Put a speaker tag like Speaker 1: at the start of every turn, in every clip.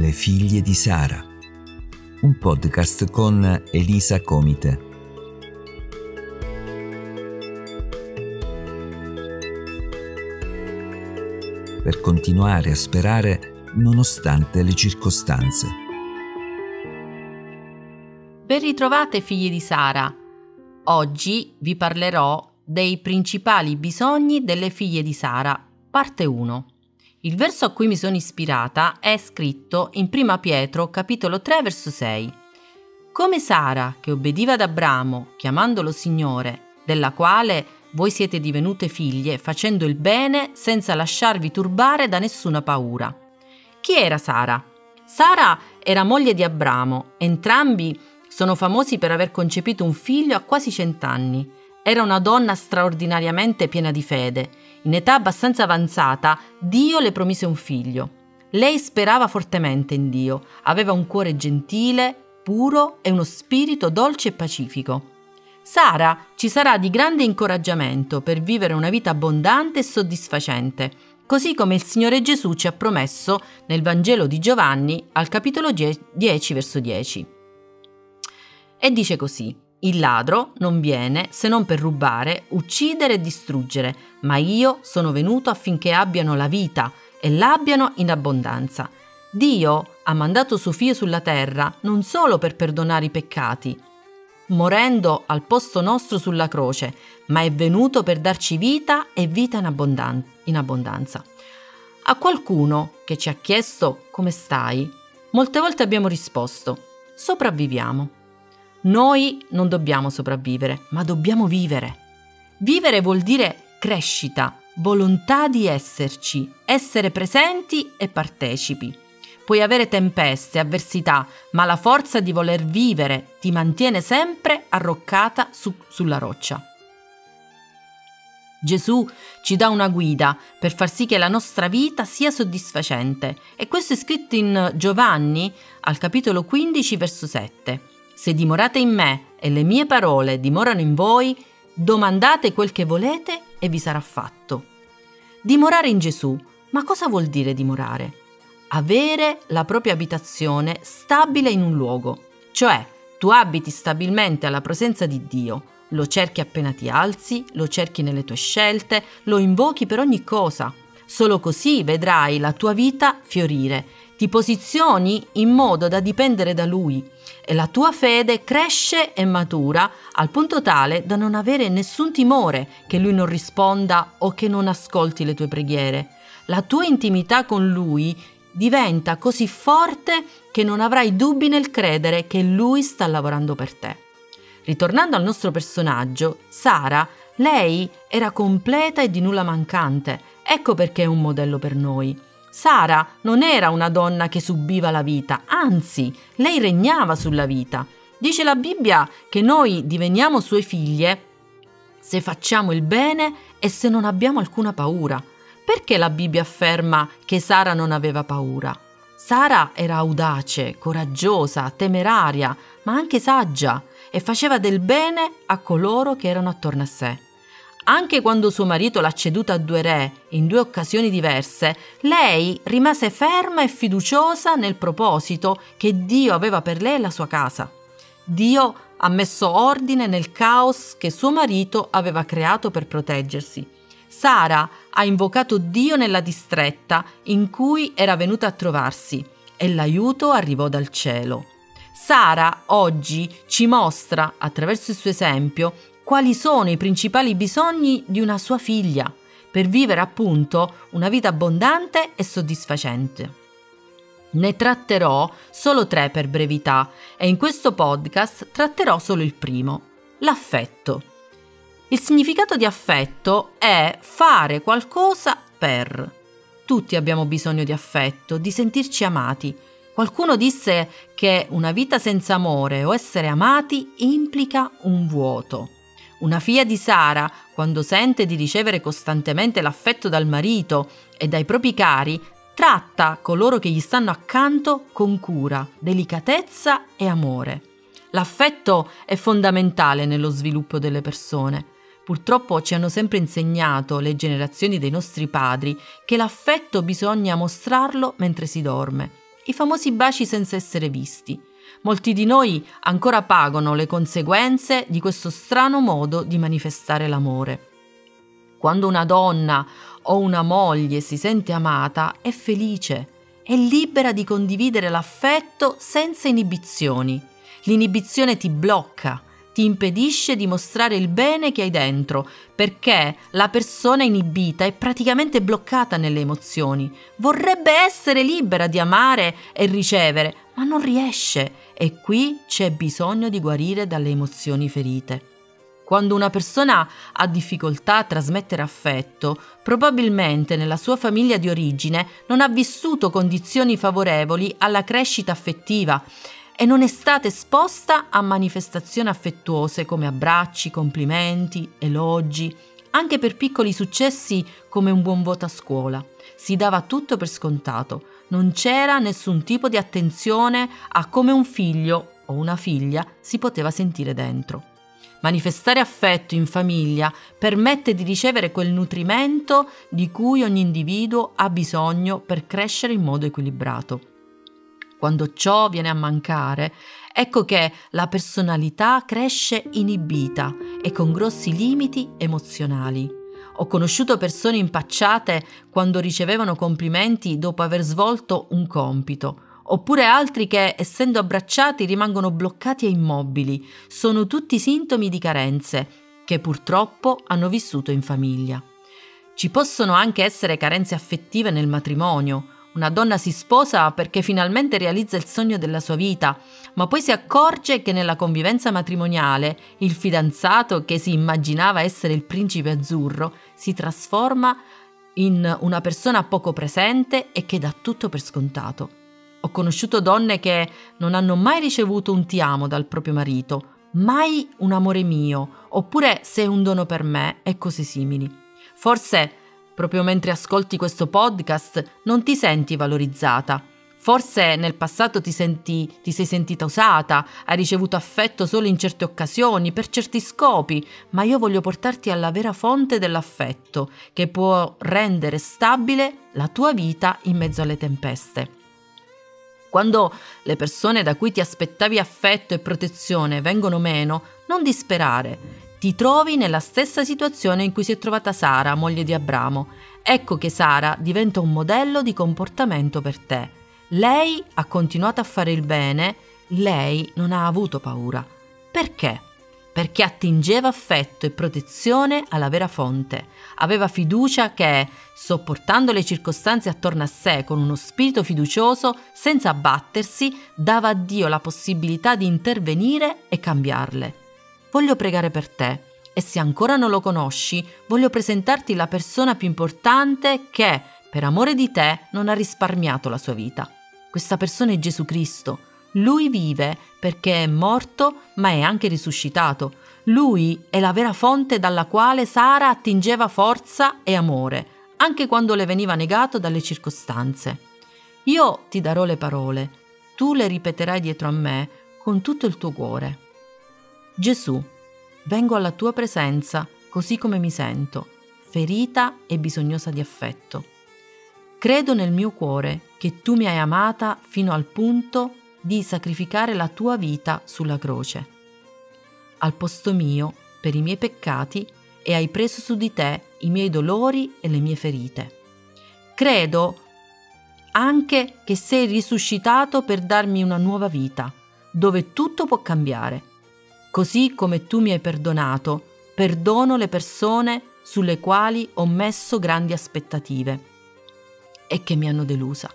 Speaker 1: Le figlie di Sara, un podcast con Elisa Comite. Per continuare a sperare nonostante le circostanze.
Speaker 2: Ben ritrovate figli di Sara. Oggi vi parlerò dei principali bisogni delle figlie di Sara, parte 1. Il verso a cui mi sono ispirata è scritto in 1 Pietro capitolo 3 verso 6. Come Sara, che obbediva ad Abramo, chiamandolo Signore, della quale voi siete divenute figlie, facendo il bene senza lasciarvi turbare da nessuna paura. Chi era Sara? Sara era moglie di Abramo, entrambi sono famosi per aver concepito un figlio a quasi cent'anni. Era una donna straordinariamente piena di fede. In età abbastanza avanzata, Dio le promise un figlio. Lei sperava fortemente in Dio, aveva un cuore gentile, puro e uno spirito dolce e pacifico. Sara ci sarà di grande incoraggiamento per vivere una vita abbondante e soddisfacente, così come il Signore Gesù ci ha promesso nel Vangelo di Giovanni al capitolo 10 verso 10. E dice così. Il ladro non viene se non per rubare, uccidere e distruggere, ma io sono venuto affinché abbiano la vita e l'abbiano in abbondanza. Dio ha mandato suo figlio sulla terra non solo per perdonare i peccati, morendo al posto nostro sulla croce, ma è venuto per darci vita e vita in, abbondan- in abbondanza. A qualcuno che ci ha chiesto come stai, molte volte abbiamo risposto sopravviviamo. Noi non dobbiamo sopravvivere, ma dobbiamo vivere. Vivere vuol dire crescita, volontà di esserci, essere presenti e partecipi. Puoi avere tempeste, avversità, ma la forza di voler vivere ti mantiene sempre arroccata su, sulla roccia. Gesù ci dà una guida per far sì che la nostra vita sia soddisfacente e questo è scritto in Giovanni al capitolo 15 verso 7. Se dimorate in me e le mie parole dimorano in voi, domandate quel che volete e vi sarà fatto. Dimorare in Gesù, ma cosa vuol dire dimorare? Avere la propria abitazione stabile in un luogo, cioè tu abiti stabilmente alla presenza di Dio, lo cerchi appena ti alzi, lo cerchi nelle tue scelte, lo invochi per ogni cosa. Solo così vedrai la tua vita fiorire, ti posizioni in modo da dipendere da Lui e la tua fede cresce e matura al punto tale da non avere nessun timore che Lui non risponda o che non ascolti le tue preghiere. La tua intimità con Lui diventa così forte che non avrai dubbi nel credere che Lui sta lavorando per te. Ritornando al nostro personaggio, Sara, lei era completa e di nulla mancante. Ecco perché è un modello per noi. Sara non era una donna che subiva la vita, anzi, lei regnava sulla vita. Dice la Bibbia che noi diveniamo sue figlie se facciamo il bene e se non abbiamo alcuna paura. Perché la Bibbia afferma che Sara non aveva paura? Sara era audace, coraggiosa, temeraria, ma anche saggia e faceva del bene a coloro che erano attorno a sé. Anche quando suo marito l'ha ceduta a due re in due occasioni diverse, lei rimase ferma e fiduciosa nel proposito che Dio aveva per lei e la sua casa. Dio ha messo ordine nel caos che suo marito aveva creato per proteggersi. Sara ha invocato Dio nella distretta in cui era venuta a trovarsi e l'aiuto arrivò dal cielo. Sara oggi ci mostra, attraverso il suo esempio, quali sono i principali bisogni di una sua figlia per vivere appunto una vita abbondante e soddisfacente. Ne tratterò solo tre per brevità e in questo podcast tratterò solo il primo, l'affetto. Il significato di affetto è fare qualcosa per. Tutti abbiamo bisogno di affetto, di sentirci amati. Qualcuno disse che una vita senza amore o essere amati implica un vuoto. Una figlia di Sara, quando sente di ricevere costantemente l'affetto dal marito e dai propri cari, tratta coloro che gli stanno accanto con cura, delicatezza e amore. L'affetto è fondamentale nello sviluppo delle persone. Purtroppo ci hanno sempre insegnato le generazioni dei nostri padri che l'affetto bisogna mostrarlo mentre si dorme. i famosi baci senza essere visti. Molti di noi ancora pagano le conseguenze di questo strano modo di manifestare l'amore. Quando una donna o una moglie si sente amata, è felice, è libera di condividere l'affetto senza inibizioni. L'inibizione ti blocca, ti impedisce di mostrare il bene che hai dentro, perché la persona inibita è praticamente bloccata nelle emozioni. Vorrebbe essere libera di amare e ricevere, ma non riesce e qui c'è bisogno di guarire dalle emozioni ferite. Quando una persona ha difficoltà a trasmettere affetto, probabilmente nella sua famiglia di origine non ha vissuto condizioni favorevoli alla crescita affettiva e non è stata esposta a manifestazioni affettuose come abbracci, complimenti, elogi, anche per piccoli successi come un buon voto a scuola. Si dava tutto per scontato, non c'era nessun tipo di attenzione a come un figlio o una figlia si poteva sentire dentro. Manifestare affetto in famiglia permette di ricevere quel nutrimento di cui ogni individuo ha bisogno per crescere in modo equilibrato. Quando ciò viene a mancare, ecco che la personalità cresce inibita e con grossi limiti emozionali. Ho conosciuto persone impacciate quando ricevevano complimenti dopo aver svolto un compito oppure altri che, essendo abbracciati, rimangono bloccati e immobili. Sono tutti sintomi di carenze che purtroppo hanno vissuto in famiglia. Ci possono anche essere carenze affettive nel matrimonio. Una donna si sposa perché finalmente realizza il sogno della sua vita, ma poi si accorge che nella convivenza matrimoniale il fidanzato che si immaginava essere il principe azzurro si trasforma in una persona poco presente e che dà tutto per scontato. Ho conosciuto donne che non hanno mai ricevuto un ti amo dal proprio marito, mai un amore mio, oppure sei un dono per me e cose simili. Forse, proprio mentre ascolti questo podcast, non ti senti valorizzata. Forse nel passato ti, senti, ti sei sentita usata, hai ricevuto affetto solo in certe occasioni, per certi scopi, ma io voglio portarti alla vera fonte dell'affetto, che può rendere stabile la tua vita in mezzo alle tempeste. Quando le persone da cui ti aspettavi affetto e protezione vengono meno, non disperare. Ti trovi nella stessa situazione in cui si è trovata Sara, moglie di Abramo. Ecco che Sara diventa un modello di comportamento per te. Lei ha continuato a fare il bene, lei non ha avuto paura. Perché? perché attingeva affetto e protezione alla vera fonte. Aveva fiducia che, sopportando le circostanze attorno a sé con uno spirito fiducioso, senza abbattersi, dava a Dio la possibilità di intervenire e cambiarle. Voglio pregare per te e se ancora non lo conosci, voglio presentarti la persona più importante che, per amore di te, non ha risparmiato la sua vita. Questa persona è Gesù Cristo lui vive perché è morto ma è anche risuscitato. Lui è la vera fonte dalla quale Sara attingeva forza e amore, anche quando le veniva negato dalle circostanze. Io ti darò le parole, tu le ripeterai dietro a me con tutto il tuo cuore. Gesù, vengo alla tua presenza così come mi sento, ferita e bisognosa di affetto. Credo nel mio cuore che tu mi hai amata fino al punto di sacrificare la tua vita sulla croce. Al posto mio, per i miei peccati, e hai preso su di te i miei dolori e le mie ferite. Credo anche che sei risuscitato per darmi una nuova vita, dove tutto può cambiare. Così come tu mi hai perdonato, perdono le persone sulle quali ho messo grandi aspettative e che mi hanno delusa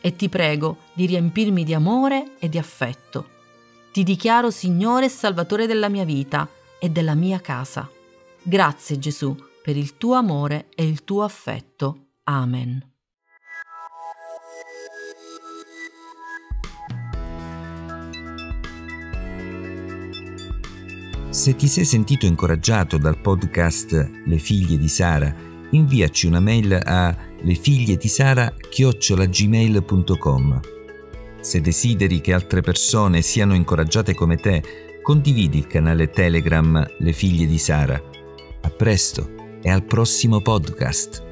Speaker 2: e ti prego di riempirmi di amore e di affetto. Ti dichiaro Signore e Salvatore della mia vita e della mia casa. Grazie Gesù per il tuo amore e il tuo affetto. Amen.
Speaker 1: Se ti sei sentito incoraggiato dal podcast Le figlie di Sara, inviaci una mail a le figlie di Sara chiocciolagmail.com. Se desideri che altre persone siano incoraggiate come te, condividi il canale Telegram Le figlie di Sara. A presto e al prossimo podcast.